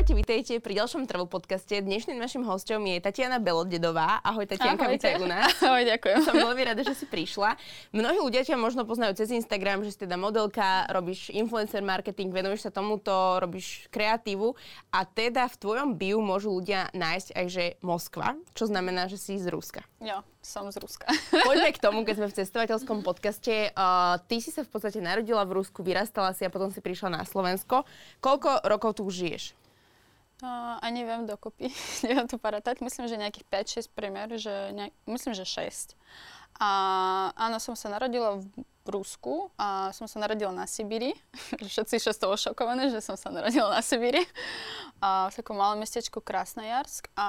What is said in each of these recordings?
Ahojte, vítajte pri ďalšom travel podcaste. Dnešným našim hostom je Tatiana Belodedová. Ahoj Tatianka, vítaj u nás. Ahoj, ďakujem. Som veľmi rada, že si prišla. Mnohí ľudia ťa možno poznajú cez Instagram, že si teda modelka, robíš influencer marketing, venuješ sa tomuto, robíš kreatívu a teda v tvojom biu môžu ľudia nájsť aj, že Moskva, čo znamená, že si z Ruska. Jo, som z Ruska. Poďme k tomu, keď sme v cestovateľskom podcaste. Uh, ty si sa v podstate narodila v Rusku, vyrastala si a potom si prišla na Slovensko. Koľko rokov tu už žiješ? Uh, ani neviem dokopy, neviem to paratať. Myslím, že nejakých 5-6 priemer, že nejak, myslím, že 6. A áno, som sa narodila v Rusku a som sa narodila na Sibíri. Všetci sú z toho šokované, že som sa narodila na Sibíri. A v takom malom mestečku Krasnojarsk. A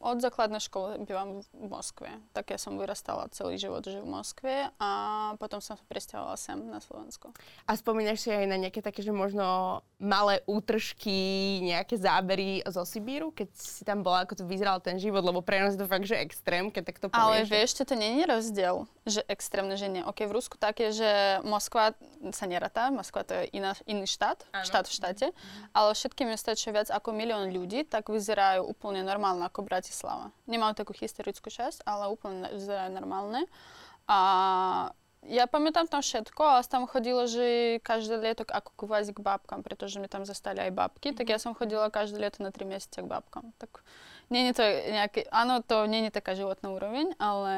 od základnej školy bývam v Moskve. Tak ja som vyrastala celý život že v Moskve a potom som sa presťahovala sem na Slovensko. A spomínaš si aj na nejaké také, že možno malé útržky, nejaké zábery zo Sibíru, keď si tam bola, ako to vyzeral ten život, lebo pre nás je to fakt, že extrém, keď takto povieš. Ale vieš, to nie je rozdiel, že extrémne, že nie. Ok, v Rusku tak je, že Moskva sa neratá, Moskva to je iná, iný štát, ano. štát v štáte, mm-hmm. ale všetky mesta, čo viac ako milión ľudí, tak vyzerajú úplne normálne ako Bratislava. Nemám takú historickú časť, ale úplne vyzerajú normálne. A ja pamätám tam všetko, ale tam chodilo, že každé leto ako kvázi k babkám, pretože mi tam zastali aj babky, tak ja som chodila každé leto na 3 mesiace k babkám. Tak nie je to nejaké, áno, to nie je taká životná úroveň, ale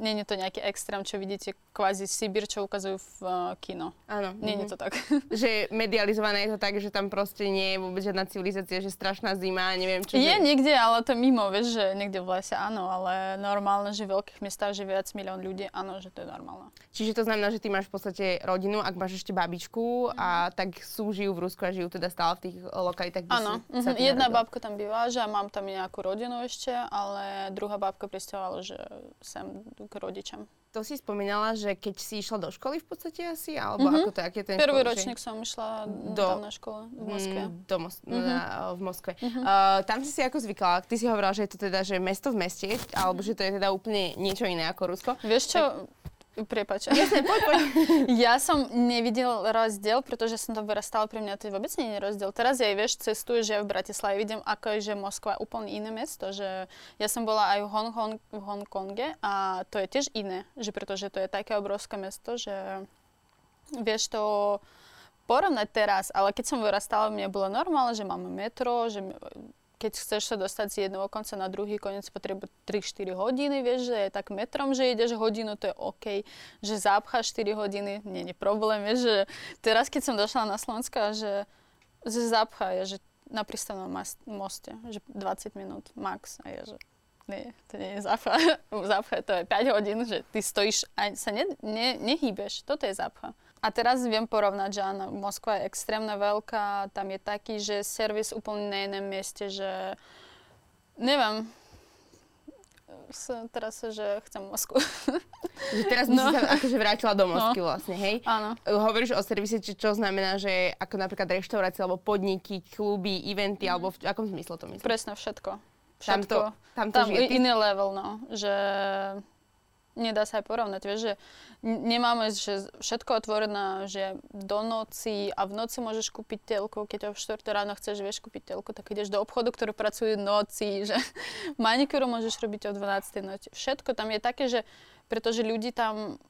nie je to nejaký extrém, čo vidíte kvázi Sibír, čo ukazujú v uh, kino. Áno. Nie mm-hmm. je to tak. že medializované je to tak, že tam proste nie je vôbec žiadna civilizácia, že strašná zima, neviem čo. Je že... niekde, ale to mimo, vieš, že niekde v lese áno, ale normálne, že v veľkých mestách, že viac milión ľudí, áno, že to je normálne. Čiže to znamená, že ty máš v podstate rodinu, ak máš ešte babičku a tak sú, žijú v Rusku a žijú teda stále v tých lokalitách, kde Áno, mm-hmm. jedna babka tam býva, že mám tam nejakú rodinu ešte, ale druhá babka pristahovala, že sem k rodičom. To si spomínala, že keď si išla do školy v podstate asi, alebo mm-hmm. ako to, aký ten Prvý škol, ročník že... som išla do, tam na škole v Moskve. Mm, do Mos- mm-hmm. na, v Moskve. Mm-hmm. Uh, tam si si ako zvykala, ty si hovorila, že je to teda že mesto v meste, alebo že to je teda úplne niečo iné ako Rusko. Vieš čo, tak Prepač. Jasne, poď, poď. ja som nevidel rozdiel, pretože som to vyrastala, pre mňa to vôbec nie je rozdiel. Teraz ja, vieš, cestujem, že v Bratislave vidím, ako je, že Moskva je úplne iné mesto, že ja som bola aj v, Hong Hong, v Hongkonge a to je tiež iné, že pretože to je také obrovské mesto, že vieš to porovnať teraz, ale keď som vyrastala, mne bolo normálne, že máme metro, že keď chceš sa dostať z jedného konca na druhý koniec, potrebuje 3-4 hodiny, vieš, že je tak metrom, že ideš hodinu, to je OK, že zapcháš 4 hodiny, nie je problém, vieš, že teraz, keď som došla na Slovensko, že, že zapchá je, že na prístavnom moste, že 20 minút max a je, že nie, to nie je zapcha. zapcha to je 5 hodín, že ty stojíš a sa ne, ne, nehýbeš. Toto je zapcha. A teraz viem porovnať, že áno, Moskva je extrémne veľká, tam je taký, že servis úplne na jednom mieste, že neviem, teraz, že chcem Moskvu. Že teraz no. si sa akože vrátila do Moskvy no. vlastne, hej? Áno. Hovoríš o servise, či čo znamená, že ako napríklad reštaurácie, alebo podniky, kluby, eventy, mm. alebo v akom zmysle to myslíš? Presne všetko. Všetko. Tam to, tam to tam iný level, no. Že nedá sa aj porovnať, vieš, že nemáme že všetko otvorené, že do noci a v noci môžeš kúpiť telku, keď o 4 ráno chceš, vieš, kúpiť telku, tak ideš do obchodu, ktorý pracuje v noci, že manikúru môžeš robiť o 12. noci. Všetko tam je také, že pretože ľudí tam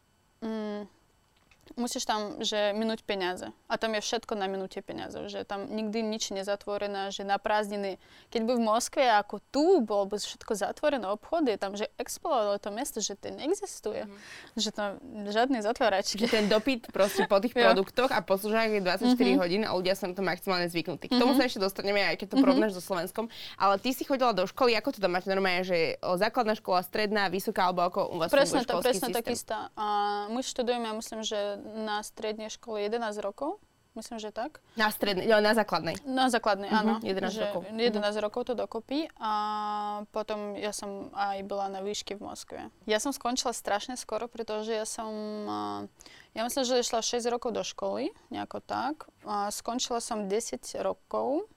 mm, musíš tam, že minúť peniaze. A tam je všetko na minúte peniazov, že tam nikdy nič nezatvorené, že na prázdniny. Keď by v Moskve ako tu bolo by všetko zatvorené obchody, tam, že explodovalo to mesto, že to neexistuje. Mm. Že tam žiadne zatváračky. Že ten dopyt proste po tých produktoch a po služách je 24 mm-hmm. hodín a ľudia sú na to maximálne zvyknutí. K tomu mm-hmm. sa ešte dostaneme, aj keď to mm-hmm. so Slovenskom. Ale ty si chodila do školy, ako to tam máš normálne, že základná škola, stredná, vysoká, alebo ako u vás Presne to, presne tak istá. A my študujeme, myslím, že na strednej škole 11 rokov. Myslím, že tak. Na strednej, na základnej. Na základnej, áno. Uh-huh, 11 že rokov. 11 uh-huh. rokov to dokopy a potom ja som aj bola na výške v Moskve. Ja som skončila strašne skoro, pretože ja som, ja myslím, že išla 6 rokov do školy, nejako tak. A skončila som 10 rokov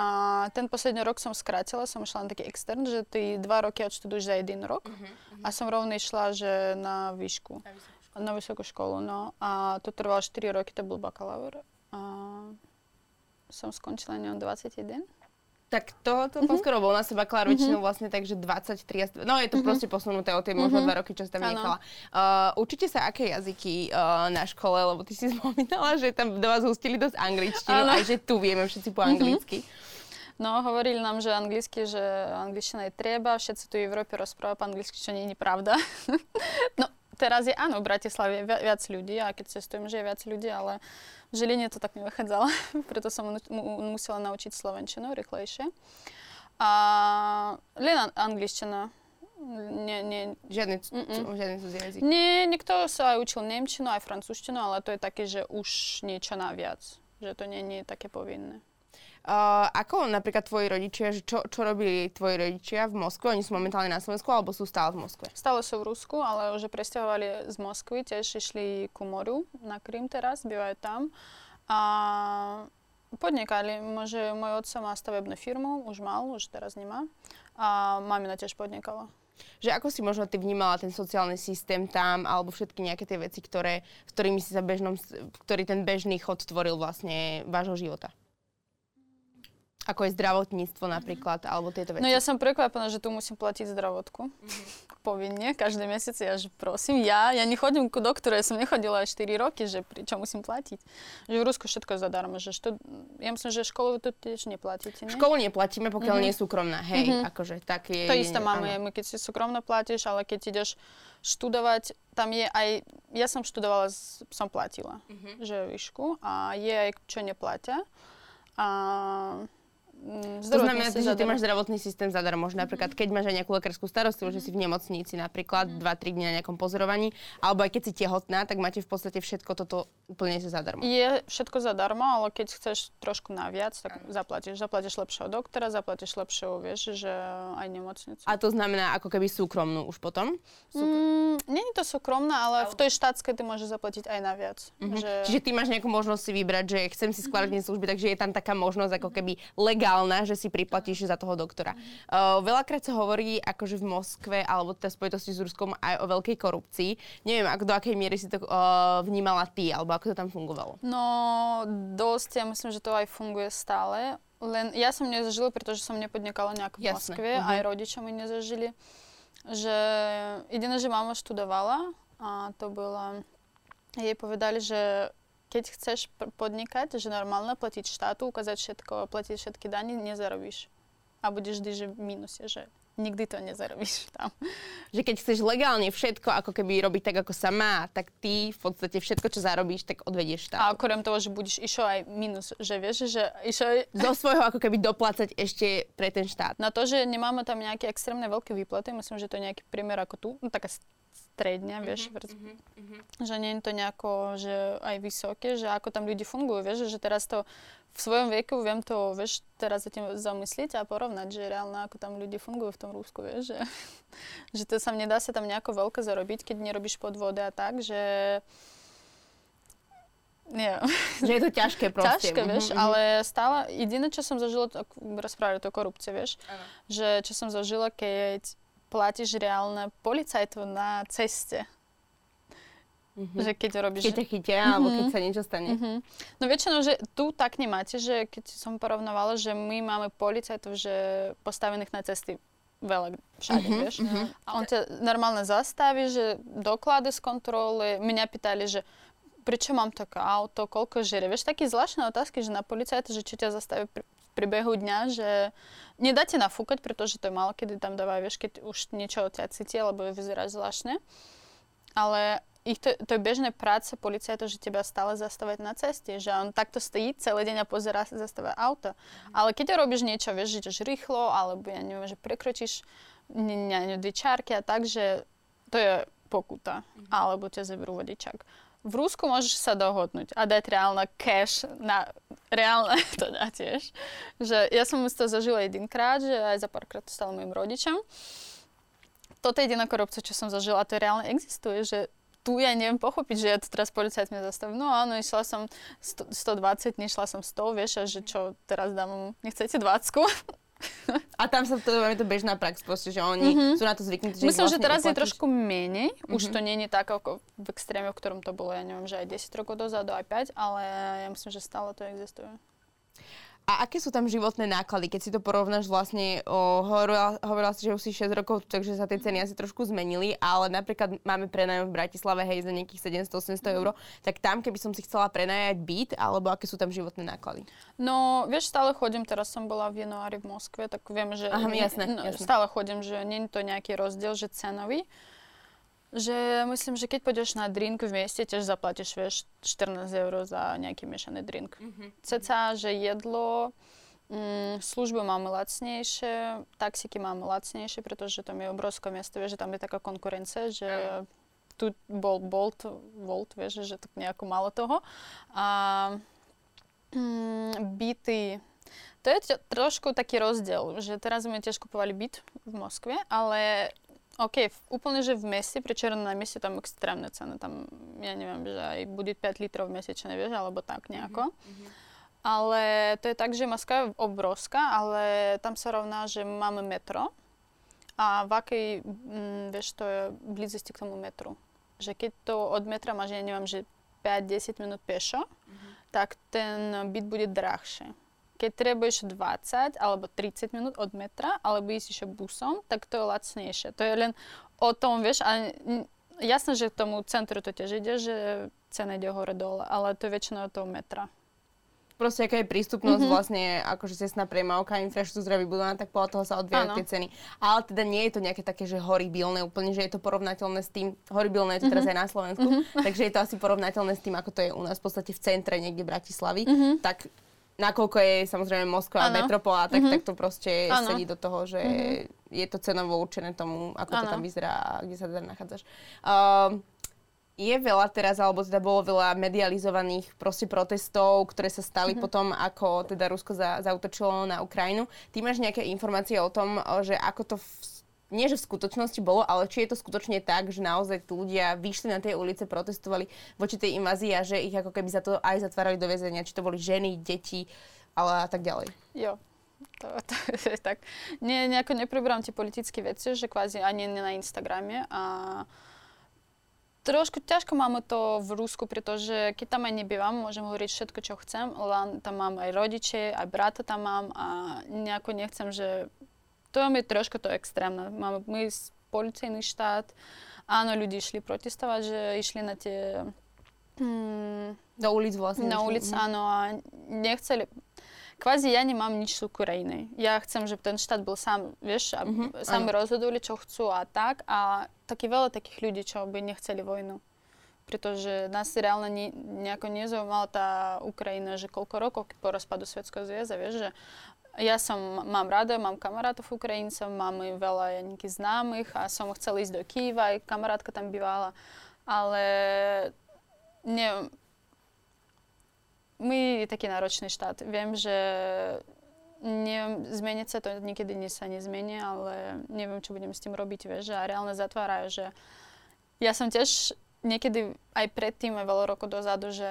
a ten posledný rok som skrátila, som išla na taký extern, že ty dva roky odštuduješ za jeden rok uh-huh, uh-huh. a som rovno išla, že na výšku. Uh-huh na vysokú školu, no. A to trvalo 4 roky, to bol bakalaur. A som skončila neviem 21. Tak to, to mm-hmm. skoro bol na seba Klár väčšinou vlastne tak, že 20, 30, no je to mm-hmm. proste posunuté o tie možno mm-hmm. dva roky, čo si tam nechala. Uh, učíte sa aké jazyky uh, na škole, lebo ty si spomínala, že tam do vás hustili dosť angličtinu, aj že tu vieme všetci po anglicky. Mm-hmm. No, hovorili nám, že anglicky, že angličtina je treba, všetci tu v Európe rozprávajú po anglicky, čo nie je pravda. no, teraz je áno, v Bratislave je viac ľudí a keď cestujem, že je viac ľudí, ale v Žiline to tak nevychádzalo, preto som mu, musela naučiť slovenčinu rýchlejšie. A len angličtina. Nie, nie. Žiadny, žiadny cudzí jazyk? Nie, niekto sa aj učil nemčinu, aj francúzštinu, ale to je také, že už niečo naviac. Že to nie, nie je také povinné. Uh, ako napríklad tvoji rodičia, že čo, čo robili tvoji rodičia v Moskve? Oni sú momentálne na Slovensku alebo sú stále v Moskve? Stále sú v Rusku, ale už presťahovali z Moskvy, tiež išli ku moru na Krym teraz, bývajú tam. A podnikali, môže môj otec má stavebnú firmu, už mal, už teraz nemá. A mamina tiež podnikala že ako si možno ty vnímala ten sociálny systém tam, alebo všetky nejaké tie veci, ktoré, s ktorými si sa bežnom, ktorý ten bežný chod tvoril vlastne vášho života? Ako je zdravotníctvo napríklad, alebo tieto veci. No ja som prekvapená, že tu musím platiť zdravotku. Mm-hmm. Povinne, každý mesiac. Ja že prosím, ja, ja nechodím ku doktore, ja som nechodila aj 4 roky, že čo musím platiť. Že v Rusku všetko je zadarmo. Že što, ja myslím, že školu tu tiež neplatíte, ne? Školu neplatíme, pokiaľ mm-hmm. nie je súkromná. Hej, mm-hmm. akože tak je... To isté máme, áno. keď si súkromno platíš, ale keď ideš študovať, tam je aj, ja som študovala, som platila, mm-hmm. že výšku a je aj čo neplatia. A to znamená, že ty máš zdravotný systém zadarmo. Možno napríklad, keď máš aj nejakú lekárskú starostlivosť, že si v nemocnici napríklad 2-3 mm. dní na nejakom pozorovaní, alebo aj keď si tehotná, tak máte v podstate všetko toto úplne sa zadarmo. Je všetko zadarmo, ale keď chceš trošku naviac, tak zaplatíš. Zaplatíš lepšieho doktora, zaplatíš lepšieho, vieš, že aj nemocnicu. A to znamená ako keby súkromnú už potom? Mm, nie je to súkromná, ale v tej štátskej ty môžeš zaplatiť aj naviac. Mm-hmm. Že... Čiže ty máš nejakú možnosť si vybrať, že chcem si skvalitniť mm-hmm. služby, takže je tam taká možnosť ako keby legálne legálna, že si priplatíš za toho doktora. Uh, veľakrát sa hovorí akože v Moskve alebo teda spojitosti s Ruskom aj o veľkej korupcii. Neviem, ako do akej miery si to uh, vnímala ty, alebo ako to tam fungovalo? No, dosť, ja myslím, že to aj funguje stále. Len ja som nezažila, pretože som nepodnikala nejak v. Moskve, uh-huh. aj rodičia mi nezažili. Že jediné, že mama študovala a to bola... Jej povedali, že keď chceš podnikať, že normálne platiť štátu, ukázať všetko, platiť všetky dani, nezarobíš. A budeš vždy, že v mínuse, že nikdy to nezarobíš tam. Že keď chceš legálne všetko ako keby robiť tak, ako sa má, tak ty v podstate všetko, čo zarobíš, tak odvedieš tam. A okrem toho, že budeš išlo aj minus, že vieš, že išlo aj... Zo svojho ako keby doplácať ešte pre ten štát. Na to, že nemáme tam nejaké extrémne veľké výplaty, myslím, že to je nejaký priemer ako tu, no taká stredňa, vieš, uh-huh, uh-huh, uh-huh. že nie je to nejako, že aj vysoké, že ako tam ľudí fungujú, vieš, že teraz to v svojom veku viem to, vieš, teraz sa tým zamyslieť a porovnať, že reálne ako tam ľudí fungujú v tom Rúsku, vieš, že, že to sa nedá sa tam nejako veľké zarobiť, keď nerobíš podvody a tak, že nie. Že je to ťažké proste. Ťažké, vieš, uh-huh, ale stále, jediné, čo som zažila, to, rozprávali to korupcie, vieš, uh-huh. že čo som zažila, keď platíš reálne policajtov na ceste. Mm-hmm. Že keď robíš... Keď ťa chytia, mm-hmm. alebo keď sa niečo stane. Mm-hmm. No väčšinou, že tu tak nemáte, že keď som porovnávala, že my máme policajtov, že postavených na cesty veľa všade, mm-hmm, vieš. Mm-hmm. A on ťa normálne zastaví, že doklady z kontroly. Mňa pýtali, že prečo mám také auto, koľko žere. Vieš, také zvláštne otázky, že na policajta, že čo ťa zastaví pri, priebehu dňa, že nedáte nafúkať, pretože to je málo, kedy tam dávajú, vieš, keď už niečo od ťa cíti, alebo vyzerá zvláštne. Ale ich to, to je bežné práce policajta, že teba stále zastavať na ceste, že on takto stojí celý deň a pozerá sa zastavať auto. Mm. Ale keď robíš niečo, vieš, že ideš rýchlo, alebo ja neviem, že prekročíš dve čárky a tak, že to je pokuta, mm. alebo ťa zeberú vodičák v Rusku môžeš sa dohodnúť a dať reálne cash na reálne to dá tiež. Že ja som to zažila jedinkrát, že aj za párkrát to stalo mojim rodičom. Toto je jediná korupcia, čo som zažila a to reálne existuje, že tu ja neviem pochopiť, že ja tu teraz policajt zastaví. No áno, išla som 100, 120, nešla som 100, vieš, a že čo teraz dám, nechcete 20? A tam sa to, je to bežná prax, proste, že oni mm-hmm. sú na to zvyknutí. Že Myslím, vlastne že teraz uplatíš. je trošku menej. Mm-hmm. Už to nie je tak ako v extréme, v ktorom to bolo, ja neviem, že aj 10 rokov dozadu, aj 5, ale ja myslím, že stále to existuje. A aké sú tam životné náklady, keď si to porovnáš vlastne, o, hovorila, hovorila si, že už si 6 rokov, takže sa tie ceny asi trošku zmenili, ale napríklad máme prenajom v Bratislave, hej, za nejakých 700-800 eur, tak tam, keby som si chcela prenajať byt, alebo aké sú tam životné náklady? No, vieš, stále chodím, teraz som bola v januári v Moskve, tak viem, že Aha, jasné, no, jasné. stále chodím, že nie je to nejaký rozdiel, že cenový. Že myslím, že keď pôjdeš na drink v mieste, tiež zaplatíš, vieš, 14 eur za nejaký miešaný drink. Mm-hmm. Ceca, že jedlo, mm, služby máme lacnejšie, taxiky máme lacnejšie, pretože tam je obrovské miesto, vieš, že tam je taká konkurencia, že tu bol Bolt, Volt, vieš, že tak nejako malo toho. A mm, byty, to je trošku taký rozdiel, že teraz sme tiež kupovali byt v Moskve, ale OK, úplne, že v meste, pri Červenom meste tam extrémne ceny, tam, ja neviem, že aj bude 5 litrov mesačne, vieš, alebo tak nejako. Mm-hmm. Ale to je tak, že Moskva je obrovská, ale tam sa rovná, že máme metro a v akej, mm, vieš, to je blízkosti k tomu metru. Že keď to od metra máš, ja neviem, že 5-10 minút pešo, mm-hmm. tak ten byt bude drahšie. Keď trebuješ 20 alebo 30 minút od metra, alebo ísť ešte busom, tak to je lacnejšie. To je len o tom, vieš, a jasné, že k tomu centru to tiež ide, že cena ide hore-dole, ale to je väčšinou od toho metra. Proste aká je prístupnosť mm-hmm. vlastne, akože cestná premávka, infraštruktúra vybudovaná, tak podľa toho sa odvíjajú tie ceny. Ale teda nie je to nejaké také, že horibilné úplne, že je to porovnateľné s tým, horibilné je to mm-hmm. teraz aj na Slovensku, mm-hmm. takže je to asi porovnateľné s tým, ako to je u nás v podstate v centre niekde Bratislavy. Mm-hmm. Tak nakoľko je samozrejme Moskva ano. metropola, tak, mm-hmm. tak to proste ano. sedí do toho, že mm-hmm. je to cenovo určené tomu, ako ano. to tam vyzerá a kde sa teda nachádzaš. Uh, je veľa teraz, alebo teda bolo veľa medializovaných proste protestov, ktoré sa stali mm-hmm. potom, ako teda Rusko za, zautočilo na Ukrajinu. Ty máš nejaké informácie o tom, že ako to v nie že v skutočnosti bolo, ale či je to skutočne tak, že naozaj tu ľudia vyšli na tie ulice, protestovali voči tej invázii a že ich ako keby za to aj zatvárali do väzenia, či to boli ženy, deti, ale a tak ďalej. Jo, to, to je tak. Nie, nejako nepreberám tie politické veci, že kvázi ani na Instagrame a trošku ťažko máme to v Rusku, pretože keď tam aj nebývam, môžem hovoriť všetko, čo chcem, len tam mám aj rodiče, aj brata tam mám a nejako nechcem, že to je trošku to extrémne. Máme my policajný štát, áno, ľudí išli protestovať, že išli na tie... Hmm, do ulic vlastne. Na ulic, mm. áno, a nechceli... Kvázi ja nemám nič s Ukrajinej. Ja chcem, že ten štát bol sám, vieš, a mm-hmm, sami rozhoduli, čo chcú a tak. A taký veľa takých ľudí, čo by nechceli vojnu. Pretože nás reálne ne, nejako nezaujímala tá Ukrajina, že koľko rokov po rozpadu Svetského zväza, vieš, že ja som, mám rada, mám kamarátov Ukrajincov, mám veľa nejakých známych a som chcela ísť do Kýva, aj kamarátka tam bývala, ale neviem, my taký náročný štát. Viem, že neviem, zmeniť sa to niekedy nie sa nezmení, ale neviem, čo budem s tým robiť, vieš, a reálne zatvárajú, že ja som tiež niekedy aj predtým, aj veľa rokov dozadu, že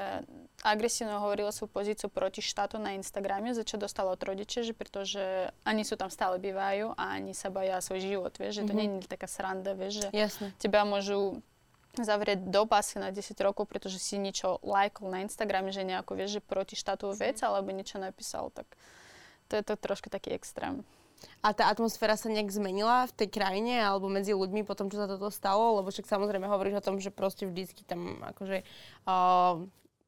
agresívne hovorila svoju pozíciu proti štátu na Instagrame, za čo dostala od rodiče, že pretože ani sú tam stále bývajú a ani sa boja svoj život, vieš, že to mm-hmm. nie je taká sranda, vieš, že Jasne. teba môžu zavrieť do pasy na 10 rokov, pretože si niečo lajkol na Instagrame, že nejako vieš, že proti štátu vec, mm-hmm. alebo niečo napísal, tak to je to trošku taký extrém. A tá atmosféra sa nejak zmenila v tej krajine alebo medzi ľuďmi po tom, čo sa toto stalo? Lebo však samozrejme hovoríš o tom, že proste vždycky tam akože uh,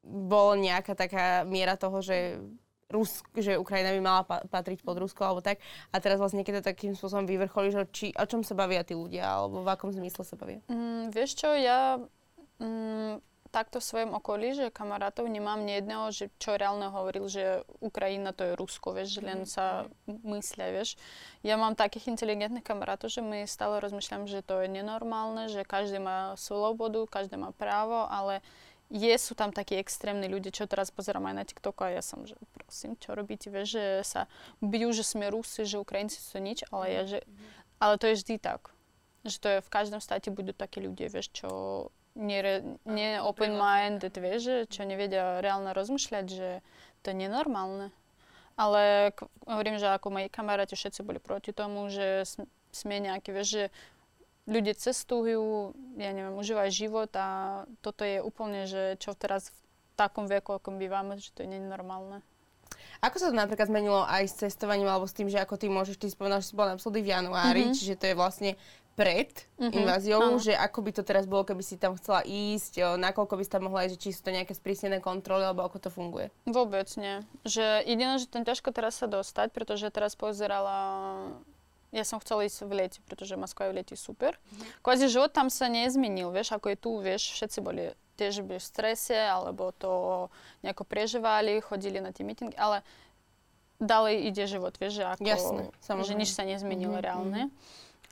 bolo nejaká taká miera toho, že Rus, že Ukrajina by mala pa- patriť pod Rusko alebo tak. A teraz vlastne, keď to takým spôsobom vyvrcholí, že či, o čom sa bavia tí ľudia alebo v akom zmysle sa bavia? Mm, vieš čo, ja mm, takto v svojom okolí, že kamarátov nemám ni jedného, že čo reálne hovoril, že Ukrajina to je Rusko, vieš, že len sa myslia, vieš. Ja mám takých inteligentných kamarátov, že my stále rozmýšľam, že to je nenormálne, že každý má slobodu, každý má právo, ale je, sú tam takí extrémni ľudia, čo teraz pozerám aj na TikToku a ja som, že prosím, čo robíte, vieš, že sa bijú, že sme Rusi, že Ukrajinci sú nič, ale ja, že, ale to je vždy tak. Že to je v každom štáte budú takí ľudia, vieš, čo nie, nie open-minded, vieš, čo nevedia reálne rozmýšľať, že to je nenormálne. Ale hovorím, že ako moji kamaráti všetci boli proti tomu, že sme nejakí, vieš, že ľudia cestujú, ja neviem, užívajú život a toto je úplne, že čo teraz v takom veku, ako bývame, že to je nenormálne. Ako sa to napríklad zmenilo aj s cestovaním alebo s tým, že ako ty môžeš, ty spomínal, že si bola naposledy v januári, mm-hmm. čiže to je vlastne pred mm-hmm. inváziou, že ako by to teraz bolo, keby si tam chcela ísť, o, nakoľko by si tam mohla ísť, či sú to nejaké sprísnené kontroly, alebo ako to funguje? Vôbec nie. Že jediné, že ten ťažko teraz sa dostať, pretože teraz pozerala ja som chcela ísť v lete, pretože Moskva je v lete super. Mm-hmm. Kvázi život tam sa nezmenil, vieš, ako je tu, vieš, všetci boli tiež v strese, alebo to nejako prežívali, chodili na tie mítingy, ale ďalej ide život, vieš, že ako, Jasne, že nič sa nezmenilo mm-hmm. reálne.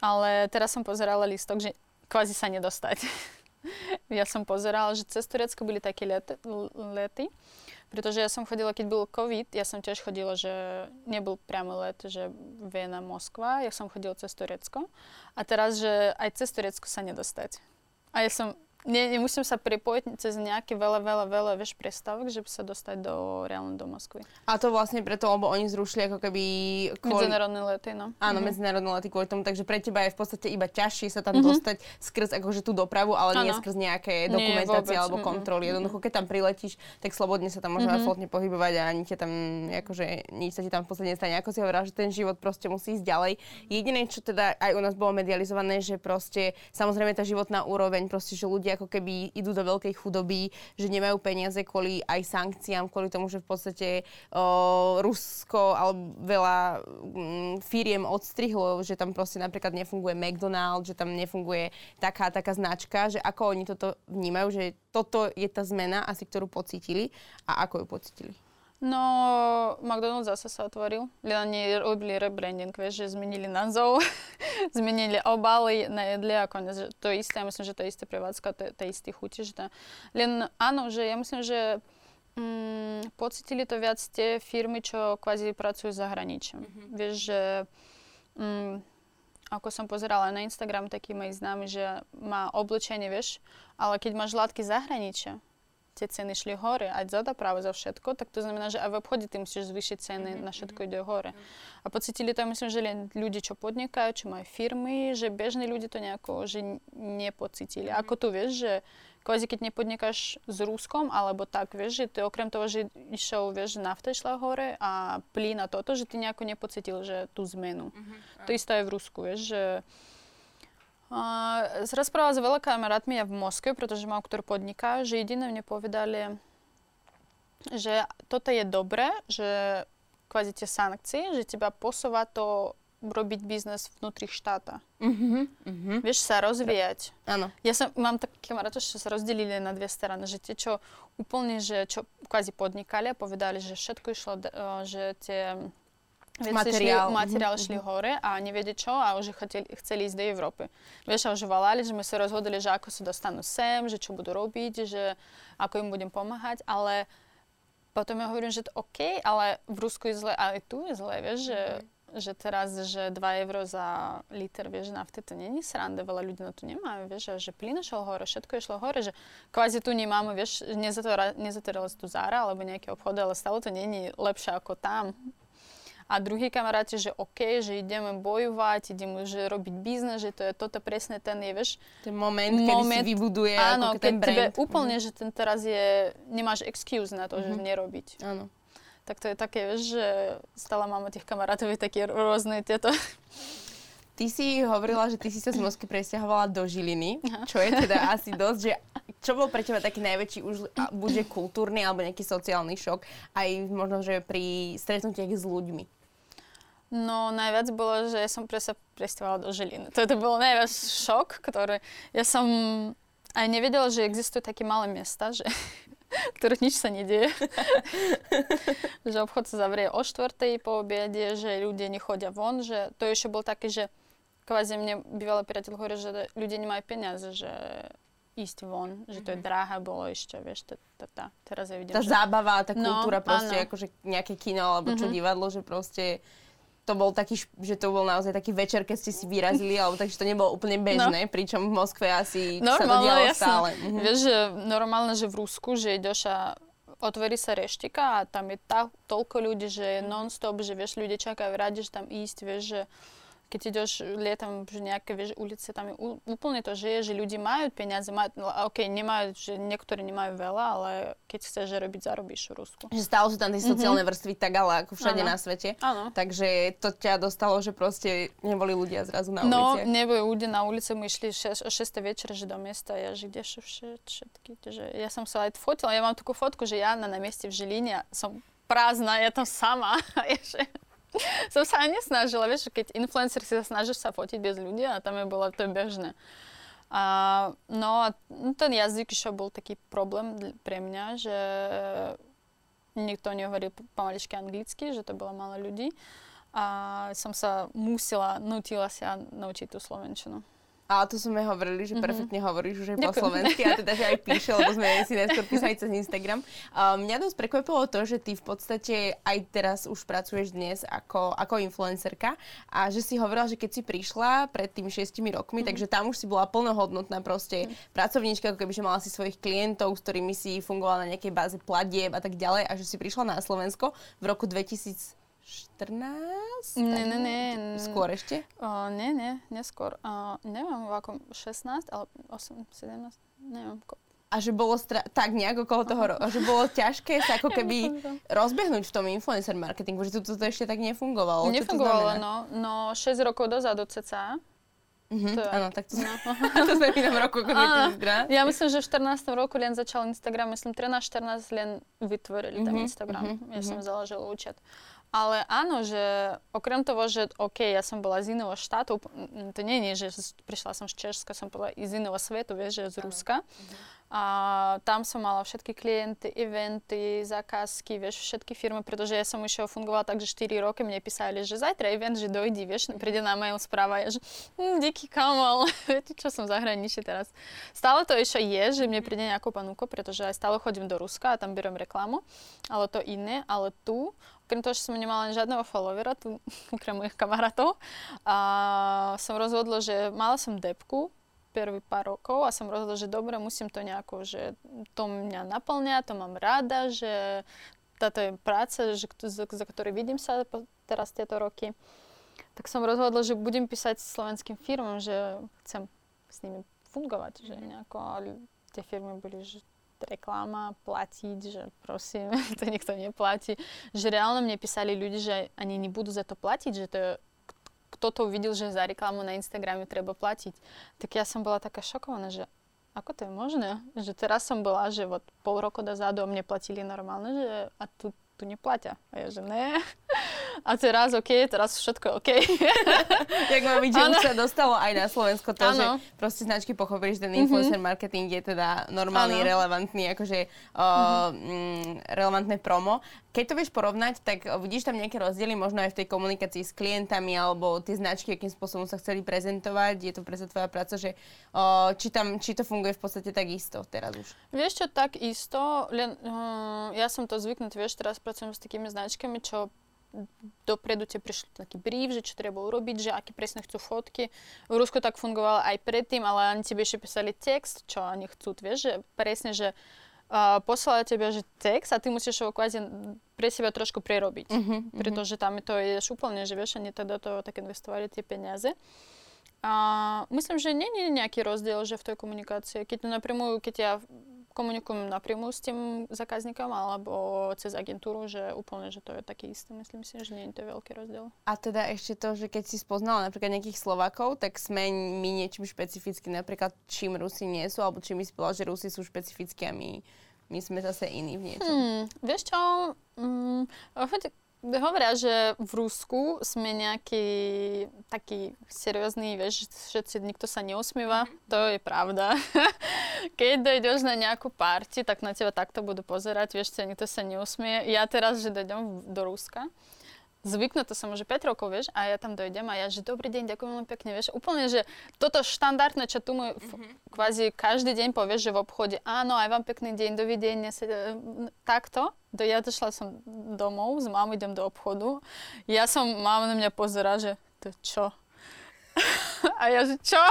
Ale teraz som pozerala listok, že kvázi sa nedostať. ja som pozerala, že cez Turecko boli také lety, lety, pretože ja som chodila, keď bol COVID, ja som tiež chodila, že nebol priamo let, že Viena, Moskva, ja som chodila cez Turecko. A teraz, že aj cez Turecko sa nedostať. A ja som nie, nemusím sa pripojiť cez nejaké veľa, veľa, veľa, vieš, prestávok, že sa dostať do, reálne do Moskvy. A to vlastne preto, lebo oni zrušili ako keby... Kvôli... Medzinárodné lety, no. Áno, mm-hmm. medzinárodné lety kvôli tomu, takže pre teba je v podstate iba ťažšie sa tam mm-hmm. dostať skrz akože tú dopravu, ale ano. nie skrz nejaké dokumentácie nie, alebo kontroly. Jednoducho, keď tam priletíš, tak slobodne sa tam môže mm-hmm. absolútne pohybovať a ani ťa tam, akože nič sa ti tam v podstate nestane. Ako si hovorila, že ten život proste musí ísť ďalej. Jediné, čo teda aj u nás bolo medializované, že proste samozrejme tá životná úroveň, proste, že ľudia ako keby idú do veľkej chudoby, že nemajú peniaze kvôli aj sankciám, kvôli tomu, že v podstate o, Rusko alebo veľa mm, firiem odstrihlo, že tam proste napríklad nefunguje McDonald's, že tam nefunguje taká taká značka, že ako oni toto vnímajú, že toto je tá zmena asi, ktorú pocítili a ako ju pocítili. No, McDonald's zase sa otvoril, len oni robili rebranding, vieš, že zmenili názov, zmenili obaly na jedle a konec, to isté, ja myslím, že to isté prevádzka, to, to isté chuti, že to... Len áno, že ja myslím, že mm, pocitili to viac tie firmy, čo kvázi pracujú za zahraničím. Mm-hmm. Vieš, že mm, ako som pozerala na Instagram, taký mají známy, že má oblečenie, vieš, ale keď máš látky zahraničia, tie ceny šli hore, aj za dopravu, za všetko, tak to znamená, že aj v obchode ty musíš zvýšiť ceny, mm-hmm. na všetko ide hore. A pocitili to, myslím, že len ľudí, čo podnikajú, čo majú firmy, že bežní ľudia to nejako že nepocitili. Mm-hmm. Ako tu vieš, že kvázi keď nepodnikáš s Ruskom, alebo tak, vieš, že ty okrem toho, že išiel, vieš, že nafta išla hore a plyn a toto, že ty nejako nepocitil, že tú zmenu. Mm-hmm. To isté aj v Rusku, vieš, že Uh, rozprávala s veľa kamarátmi ja v Moskve, pretože mám, ktorý podniká, že jediné mne povedali, že toto je dobré, že kvázi tie sankcie, že teba posúva to robiť biznes vnútri štáta. Uh-huh, uh-huh. Vieš sa rozvíjať. Áno. Ja som, mám také kamarátov, že sa rozdelili na dve strany, že tie, čo úplne, že čo kvázi podnikali a povedali, že všetko išlo, že tie materiál. Šli, materiál šli mm-hmm. hore a nevedeli čo a už chceli, chceli ísť do Európy. Vieš, a už volali, že sme sa rozhodli, že ako sa dostanú sem, že čo budú robiť, že ako im budem pomáhať, ale potom ja hovorím, že to OK, ale v Rusku je zle, ale tu je zle, vieš, že, mm-hmm. že teraz, že 2 euro za liter, vieš, nafty, to není sranda, veľa ľudí na to nemajú, vieš, a že plyn šel hore, všetko išlo hore, že kvázi tu nemáme, vieš, nezatvorila sa tu Zara alebo nejaké obchody, ale stále to není lepšie ako tam, a druhí kamaráti, že OK, že ideme bojovať, ideme že robiť biznes, že to je toto presne ten je, vieš. Ten moment, moment kedy si vybuduje áno, ako ten brand. Tebe úplne, mm. že ten teraz je, nemáš excuse na to, mm-hmm. že nerobiť. Áno. Tak to je také, vieš, že stále mám tých kamarátov také rôzne tieto. Ty si hovorila, že ty si sa z Moskvy presťahovala do Žiliny, čo je teda asi dosť, že čo bol pre teba taký najväčší, už buďže kultúrny alebo nejaký sociálny šok, aj možno, že pri stretnutiach s ľuďmi? No najviac bolo, že som sa presťahovala do Žiliny. To, to bol najviac šok, ktorý ja som aj nevedela, že existujú také malé miesta, že ktorých nič sa nedieje. že obchod sa zavrie o štvrtej po obede, že ľudia nechodia von, že to ešte bol také, že kvázi mne bývalý priateľ hovorí, že ľudia nemajú peniaze, že ísť von, že to je mhm. drahé bolo ešte, vieš, tá, tá, tá, teraz ja vidím, Tá že... zábava, tá no, kultúra no, proste, áno. akože nejaké kino alebo čo mm-hmm. divadlo, že proste to bol taký, že to bol naozaj taký večer, keď ste si vyrazili, alebo takže to nebolo úplne bežné, no. pričom v Moskve asi normálne, sa to dialo jasne. stále. Mhm. Vieš, že normálne, že v Rusku, že ideš a otvorí sa reštika a tam je tá, toľko ľudí, že je non-stop, že vieš, ľudia čakajú radi, že tam ísť, vieš, že keď ideš lietam, že nejaké vieš, ulice, tam je úplne to žije, že ľudí majú peniaze, majú, no, ok, nemajú, že niektorí nemajú veľa, ale keď chceš robiť, zarobíš v Rusku. Že stále sú tam tie sociálne mm-hmm. vrstvy tak ale ako všade ano. na svete. Áno. Takže to ťa dostalo, že proste neboli ľudia zrazu na no, ulici. No, neboli ľudia na ulici, my išli o 6. večer, že do miesta, ja že kde všetky, že ja som sa aj fotila, ja mám takú fotku, že ja na, na mieste v Žiline som prázdna, ja tam sama. som sa ani nesnažila, vieš, keď influencer si sa snažíš sa fotiť bez ľudí a tam je bolo, to je bežné. A, no a ten jazyk čo bol taký problém pre mňa, že nikto nehovoril pomaličky anglicky, že to bolo málo ľudí. A som sa musela, nutila sa naučiť tú slovenčinu. A to sme hovorili, že mhm. perfektne hovoríš už aj po slovensky a teda, že aj píše, lebo sme si neskôr písali cez Instagram. A mňa dosť prekvapilo to, že ty v podstate aj teraz už pracuješ dnes ako, ako influencerka a že si hovorila, že keď si prišla pred tými šiestimi rokmi, mm-hmm. takže tam už si bola plnohodnotná proste mm-hmm. pracovníčka, ako keby, že mala si svojich klientov, s ktorými si fungovala na nejakej báze platieb a tak ďalej a že si prišla na Slovensko v roku 2000 14? Ne, ne, ne. Skôr ešte? Uh, nie, nie, neskôr. Uh, neviem, v akom 16, ale 8, 17, neviem. Ko- a že bolo stra- tak nejak okolo toho, ro- že bolo ťažké sa ako keby rozbehnúť v tom influencer marketingu, že tu to ešte tak nefungovalo. Nefungovalo, no. No 6 rokov dozadu cca. Mm-hmm, to je, áno, tak to, no. to sme v inom roku 2012. Ja myslím, že v 14. roku len začal Instagram, myslím 13-14 len vytvorili mm-hmm, ten Instagram. Mm-hmm, ja mm-hmm. som založila účet. Ale áno, že okrem toho, že OK, ja som bola z iného štátu, to nie je, že prišla som z Česka, som bola z iného svetu, vieš, že z Ruska. A tam som mala všetky klienty, eventy, zákazky, vieš, všetky firmy, pretože ja som už fungovala tak, že 4 roky mne písali, že zajtra event, že dojdi, vieš, príde na mail správa, ja, že hm, díky kamal, viete, čo som v zahraničí teraz. Stále to ešte je, že mne príde nejakú panuko, pretože aj stále chodím do Ruska a tam beriem reklamu, ale to iné, ale tu, okrem toho, že som nemala žiadneho followera, tu, okrem mojich kamarátov, a som rozhodla, že mala som depku, prvý pár rokov a som rozhodla, že dobre, musím to nejako, že to mňa naplňa, to mám rada, že táto je práca, že, za, za ktorú vidím sa teraz tieto roky. Tak som rozhodla, že budem písať slovenským firmám, že chcem s nimi fungovať, že nejako, ale tie firmy boli, že reklama, platiť, že prosím, to nikto neplatí. Že reálne mne písali ľudí, že ani nebudú za to platiť, že to je kto to uvidel, že za reklamu na Instagrame treba platiť. Tak ja som bola taká šokovaná, že ako to je možné? Že teraz som bola, že od pol roku dozadu mne platili normálne, že a tu, tu neplatia. A ja, že ne. A teraz OK, teraz všetko OK. Jak má byť, že už sa dostalo aj na Slovensko to, ano. že proste značky pochopili, že ten mhm. influencer mm-hmm. marketing je teda normálny, ano. relevantný, akože uh, mm-hmm. relevantné promo. Keď to vieš porovnať, tak vidíš tam nejaké rozdiely možno aj v tej komunikácii s klientami alebo tie značky, akým spôsobom sa chceli prezentovať? Je to presne tvoja práca, že uh, či, tam, či to funguje v podstate tak isto teraz už? Vieš čo, tak isto, len uh, ja som to zvyknutý, vieš, teraz pracujem s takými značkami, čo dopredu ti prišli taký brief, že čo treba urobiť, že aké presne chcú fotky. V Rusku tak fungovalo aj predtým, ale oni tebe ešte písali text, čo oni chcú, vieš, že presne, že uh, posielajú tebe že text a ty musíš ho kvázi pre seba trošku prerobiť. Uh-huh, pretože tam to je úplne, že vieš, oni teda to tak investovali tie peniaze. A myslím, že nie je nejaký rozdiel, že v tej komunikácii. Keď napríklad, keď ja komunikujem napríklad s tým zákazníkom alebo cez agentúru, že úplne, že to je také isté. Myslím si, že nie je to veľký rozdiel. A teda ešte to, že keď si spoznala napríklad nejakých Slovakov, tak sme my niečím špecificky, napríklad čím Rusi nie sú, alebo čím my si povedala, že Rusi sú špecificky a my my sme zase iní v niečom. Hmm, vieš čo, mm, hovoria, že v Rusku sme nejaký taký seriózny, vieš, všetci, nikto sa neusmieva, mm-hmm. to je pravda. Keď dojdeš na nejakú party, tak na teba takto budú pozerať, vieš, nikto sa neusmie. Ja teraz, že dojdem do Ruska, zvyknutá som už 5 rokov, vieš, a ja tam dojdem a ja, že dobrý deň, ďakujem veľmi pekne, vieš, úplne, že toto štandardné, čo tu mu mm-hmm. kvázi každý deň povieš, že v obchode, áno, aj vám pekný deň, dovidenia, se, takto, do, ja došla som domov, s mamou idem do obchodu, ja som, mama na mňa pozera, že to čo? a ja, že čo?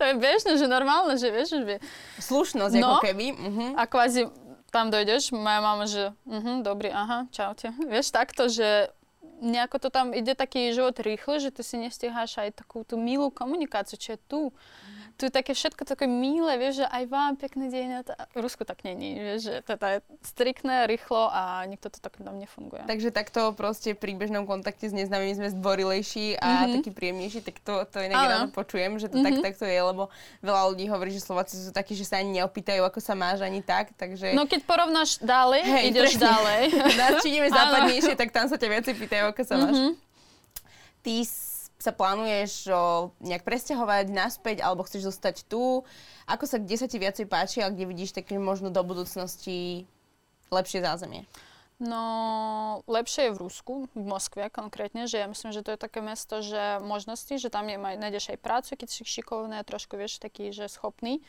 To je bežné, že normálne, že vieš, že... Slušnosť, no, ako keby. Uh-huh. A kvázi tam dojdeš, moja mama, že uh-huh, dobrý, aha, čaute. Vieš, takto, že nejako to tam ide taký život rýchle, že ty si nestiháš aj takú tú milú komunikáciu, čo je tu. Mm tu je také všetko také milé, vieš, že aj vám pekný deň. A tá... Rusku tak není, vieš, že to je striktné, rýchlo a nikto to tak tam nefunguje. Takže takto proste pri bežnom kontakte s neznámymi sme zdvorilejší a mm-hmm. taký príjemnejší, tak to, to inak ráno počujem, že to mm-hmm. tak, takto je, lebo veľa ľudí hovorí, že Slováci sú takí, že sa ani neopýtajú, ako sa máš ani tak, takže... No keď porovnáš ďalej, Hej, ideš presne. ďalej. Nás, či ideme západnejšie, tak tam sa ťa viacej pýtajú, ako sa máš. Mm-hmm. Ty sa plánuješ nejak presťahovať naspäť alebo chceš zostať tu? Ako sa, kde sa ti viacej páči a kde vidíš také možno do budúcnosti lepšie zázemie? No, lepšie je v Rusku, v Moskve konkrétne, že ja myslím, že to je také mesto, že možnosti, že tam je, nájdeš aj prácu, keď si šikovný a trošku vieš taký, že schopný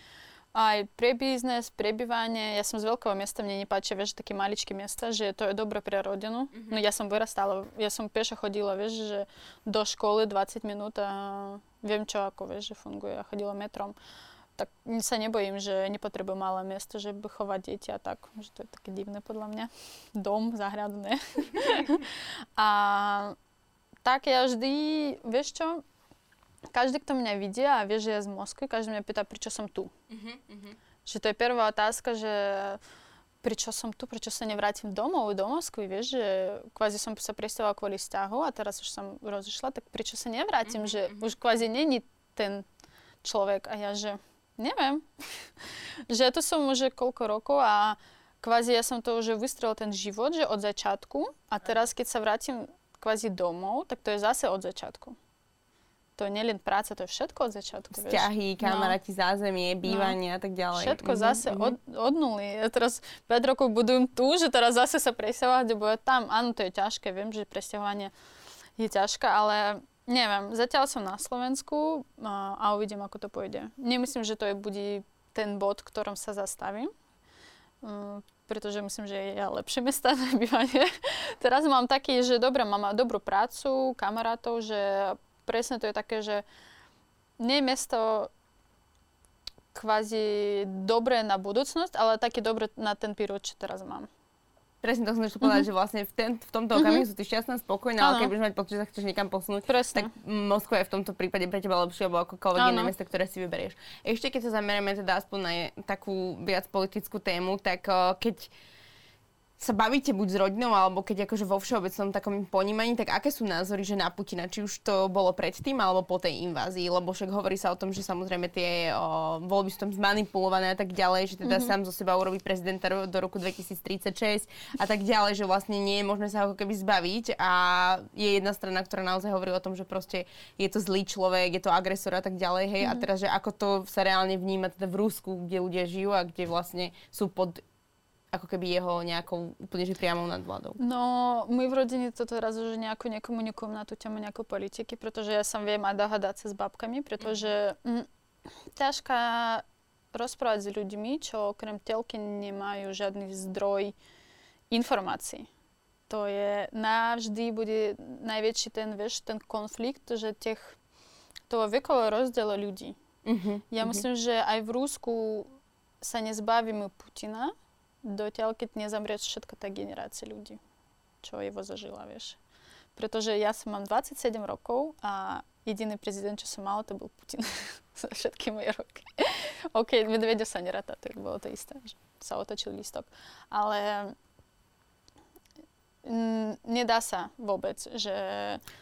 aj pre biznes, pre bývanie. Ja som z veľkého mesta, mne nepáčia, vieš, také maličké mesta, že to je dobre pre rodinu. Mm-hmm. No ja som vyrastala, ja som pešo chodila, vieš, že do školy 20 minút a viem čo, ako vieš, že funguje. Ja chodila metrom. Tak sa nebojím, že nepotrebujem malé miesto, že by chovať deti a tak. Že to je také divné podľa mňa. Dom, záhradu, ne. a tak ja vždy, vieš čo, každý, kto mňa vidí a vie, že ja z Moskvy, každý mňa pýta, prečo som tu. Uh-huh, uh-huh. Že to je prvá otázka, že prečo som tu, prečo sa nevrátim domov, do Moskvy, vieš, že kvázi som sa presťahovala kvôli vzťahu a teraz už som rozišla, tak prečo sa nevrátim, uh-huh, že uh-huh. už kvázi není ten človek a ja, že neviem. že tu som už koľko rokov a kvázi ja som to už vystrel ten život, že od začiatku a teraz keď sa vrátim kvázi domov, tak to je zase od začiatku to je nielen práca, to je všetko od začiatku. Vzťahy, kamaráti, no. zázemie, no. bývanie no. a tak ďalej. Všetko mm-hmm. zase mm-hmm. od, od nuly. Ja teraz 5 rokov budujem tu, že teraz zase sa presťahovať, lebo ja tam, áno, to je ťažké, viem, že presťahovanie je ťažké, ale neviem, zatiaľ som na Slovensku a, a uvidím, ako to pôjde. Nemyslím, že to je bude ten bod, ktorom sa zastavím. Um, pretože myslím, že je lepšie mesta na bývanie. Teraz mám taký, že dobre, mám dobrú prácu, kamarátov, že presne to je také, že nie je mesto kvázi dobré na budúcnosť, ale také dobré na ten period, čo teraz mám. Presne to som ešte povedať, mm-hmm. že vlastne v, ten, v tomto okamihu mm-hmm. sú ty šťastná, spokojná, ale keď budeš mať pocit, že sa chceš niekam posunúť, Presne. tak Moskva je v tomto prípade pre teba lepšie, alebo akokoľvek iné mesto, ktoré si vyberieš. Ešte keď sa zamerieme teda aspoň na takú viac politickú tému, tak keď sa bavíte buď s rodinou, alebo keď akože vo všeobecnom takom ponímaní, tak aké sú názory, že na Putina? Či už to bolo predtým, alebo po tej invázii? Lebo však hovorí sa o tom, že samozrejme tie o, voľby sú tam zmanipulované a tak ďalej, že teda mm-hmm. sám zo seba urobí prezidenta do roku 2036 a tak ďalej, že vlastne nie je možné sa ako keby zbaviť a je jedna strana, ktorá naozaj hovorí o tom, že proste je to zlý človek, je to agresor a tak ďalej, hej, mm-hmm. a teraz, že ako to sa reálne vníma teda v Rusku, kde ľudia žijú a kde vlastne sú pod ako keby jeho nejakou úplne že priamou nadvládou? No, my v rodine to teraz už nejako nekomunikujem na tú tému nejakú politiky, pretože ja som viem aj dohadať sa s babkami, pretože mm, ťažká rozprávať s ľuďmi, čo okrem telky nemajú žiadny zdroj informácií. To je navždy bude najväčší ten, vieš, ten konflikt, že tých, toho vekové rozdiel ľudí. Uh-huh, ja uh-huh. myslím, že aj v Rusku sa nezbavíme Putina, dotiaľ, keď nezamrie všetka tá generácia ľudí, čo jeho zažila, vieš. Pretože ja som mám 27 rokov a jediný prezident, čo som mala, to bol Putin za všetky moje roky. OK, Medvedev sa neráta, to bolo to isté, že sa otočil listok. Ale nedá sa vôbec, že...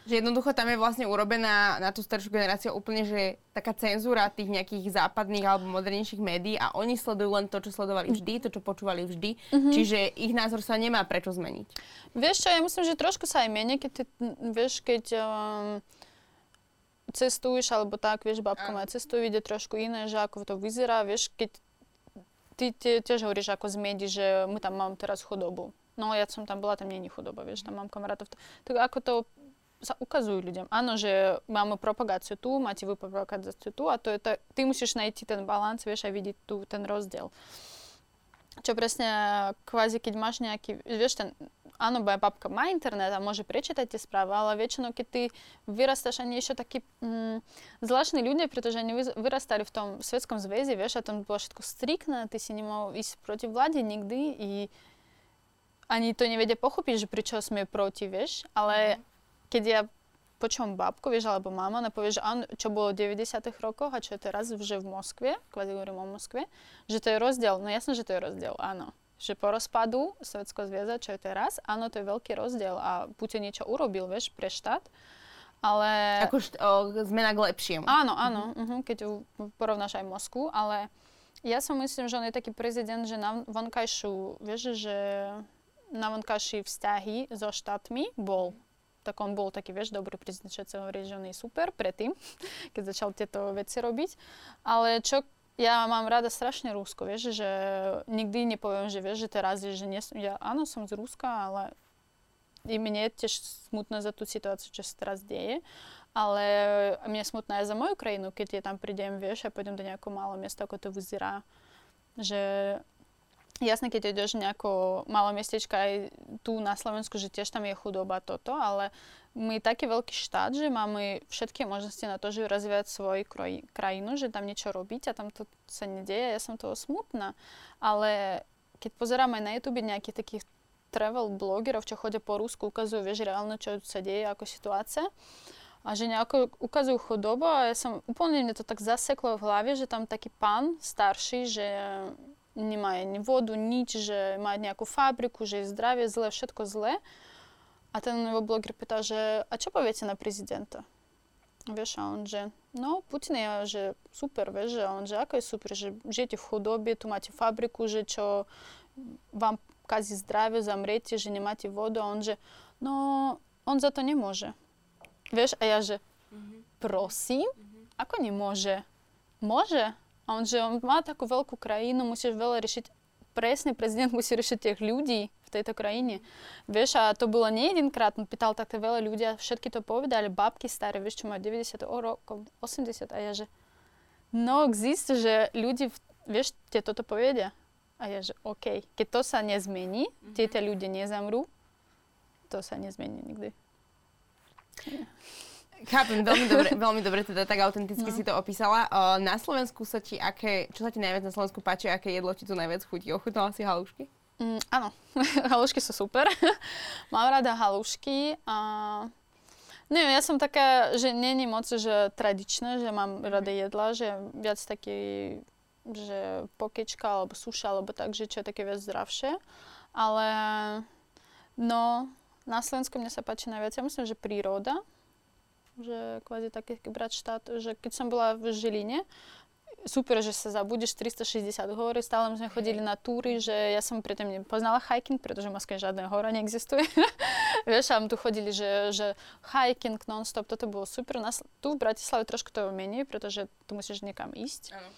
Že jednoducho tam je vlastne urobená na tú staršiu generáciu úplne, že taká cenzúra tých nejakých západných alebo modernejších médií a oni sledujú len to, čo sledovali vždy, to, čo počúvali vždy, mm-hmm. čiže ich názor sa nemá prečo zmeniť. Vieš čo, ja myslím, že trošku sa aj menia, keď ty, vieš, keď um, cestuješ alebo tak, vieš, babka moja cestuje, ide trošku iné, že ako to vyzerá, vieš, keď ty, tiež hovoríš ako z médií, že my tam mám teraz chodobu no ja som tam bola, tam není chudoba, vieš, tam mám kamarátov. Tak ako to sa ukazujú ľuďom. Áno, že máme propagáciu tu, máte vy propagáciu tu a to je to, ty musíš nájsť ten balans, vieš, aj vidieť tu ten rozdiel. Čo presne, kvázi, keď máš nejaký, vieš, ten, áno, moja babka má internet a môže prečítať tie správy, ale väčšinou, keď ty vyrastáš ani ešte taký mm, zvláštni ľudia, pretože oni vyrastali v tom Svetskom zväze, vieš, a tam bolo všetko striktné, ty si nemal ísť proti vláde nikdy i ani to nevedia pochopiť, že prečo sme proti, vieš, ale keď ja počujem babku, vieš, alebo mama, ona povie, že an, čo bolo v 90 rokoch a čo je teraz, že v Moskve, kvázi hovorím o Moskve, že to je rozdiel. No jasné, že to je rozdiel, áno. Že po rozpadu Sovjetského zväza, čo je teraz, áno, to je veľký rozdiel a Putin niečo urobil, vieš, pre štát. Ale... Ako št- o, zmena k lepšiemu. Áno, áno, mm-hmm. uh-huh, keď porovnáš aj Moskvu, ale ja som myslím, že on je taký prezident, že na vonkajšiu, vieš, že na vonkajší vzťahy so štátmi bol tak on bol taký, vieš, dobrý prezident, všetci hovorí, že on je super predtým, keď začal tieto veci robiť. Ale čo ja mám rada strašne Rusko, vieš, že nikdy nepoviem, že vieš, že teraz je, že nie, ja áno, som z Ruska, ale i mne je tiež smutné za tú situáciu, čo sa teraz deje. Ale mne je smutné aj za moju krajinu, keď ja tam prídem, vieš, a pôjdem do nejakého malého miesta, ako to vyzerá. Že Jasné, keď ideš nejako malé miestečka aj tu na Slovensku, že tiež tam je chudoba toto, ale my je taký veľký štát, že máme všetky možnosti na to, že rozvíjať svoju krajinu, že tam niečo robiť a tam to sa nedieje. Ja som toho smutná. Ale keď pozerám aj na YouTube nejakých takých travel blogerov, čo chodia po Rusku, ukazujú, vieš, reálne, čo sa deje, ako situácia. A že nejako ukazujú chudobu a ja som úplne mne to tak zaseklo v hlave, že tam taký pán starší, že nemá ani vodu, nič, že má nejakú fabriku, že je zdravie zlé, všetko zlé. A ten jeho bloger pýta, že a čo poviete na prezidenta? Vieš, a on, že no, Putin je, že super, vieš, že on, že ako je super, že žijete v chudobe, tu máte fabriku, že čo vám kazí zdravie, zamriete, že nemáte vodu, a on, že no, on za to nemôže. Vieš, a ja, prosím, mm-hmm. ako nemôže? A on, že on má takú veľkú krajinu, musíš veľa riešiť. Presne, prezident musí riešiť tých ľudí v tejto krajine. Vieš, a to bolo nie jedenkrát, on pýtal takto veľa ľudí a všetky to povedali, babky staré, vieš, čo majú 90 rokov, 80 a ja, že no, exist, že ľudí, vieš, tie toto povedia. A ja, že OK, keď to sa nezmení, mm-hmm. tieto ľudia nezamrú, to sa nezmení nikdy. Yeah. Chápem, veľmi dobre, veľmi dobre teda tak autenticky no. si to opísala. Uh, na Slovensku sa ti aké, čo sa ti najviac na Slovensku páči, aké jedlo ti tu najviac chutí? Ochutnala si halušky? Mm, áno, halušky sú super. Mám rada halušky a Neviem, ja som taká, že není moc, že tradičné, že mám mm rada jedla, že viac taký, že pokečka alebo suša, alebo tak, že čo je také viac zdravšie. Ale no, na Slovensku mne sa páči najviac, ja myslím, že príroda, že kvázi taký brať štát, že keď som bola v Žiline, super, že sa zabudeš 360 hory, stále sme chodili na túry, že ja som predtým nepoznala hiking, pretože v Moskve žiadna hora neexistuje. Vieš, a tu chodili, že, že hiking non-stop, toto bolo super. Nás, tu v Bratislave trošku to menej, pretože tu musíš niekam ísť. Ano.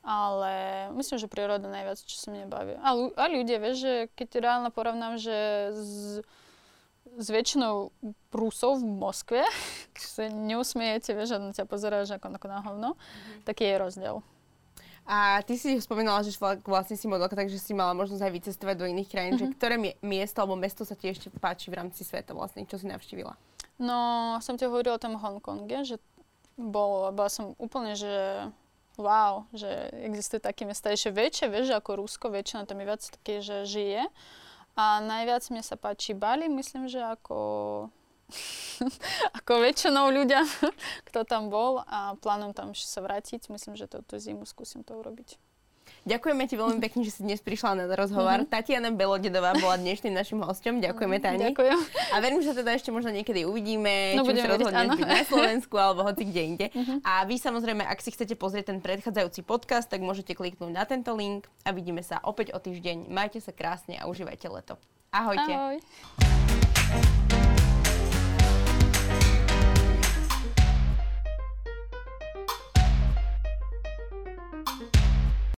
Ale myslím, že príroda najviac, čo sa mne baví. A, a ľudia, vieš, že keď reálne porovnám, že z, s väčšinou Prúsov v Moskve, keď sa neusmiejete, vieš, na ťa pozeráš ako, ako na hovno, mm-hmm. taký je rozdiel. A ty si spomínala, že vlastne si modelka, takže si mala možnosť aj vycestovať do iných krajín. Mm-hmm. Že ktoré miesto alebo mesto sa ti ešte páči v rámci sveta vlastne? Čo si navštívila? No, som ti hovorila o tom Hongkonge, že bol, bola som úplne, že wow, že existuje také mesta ešte väčšie, vieš, ako Rusko, väčšina tam je viac také, že žije. A najviac mi sa páči Bali, myslím, že ako, ako väčšinou ľudia, kto tam bol a plánujem tam sa vrátiť. Myslím, že toto zimu skúsim to urobiť. Ďakujeme ti veľmi pekne, že si dnes prišla na rozhovor. Mm-hmm. Tatiana Belodedová bola dnešným našim hostom. Ďakujeme, Tani. Ďakujem. A verím, že teda ešte možno niekedy uvidíme, no, či sa rozhodneš byť na Slovensku alebo hoci kde inde. Mm-hmm. A vy samozrejme, ak si chcete pozrieť ten predchádzajúci podcast, tak môžete kliknúť na tento link a vidíme sa opäť o týždeň. Majte sa krásne a užívajte leto. Ahojte. Ahoj.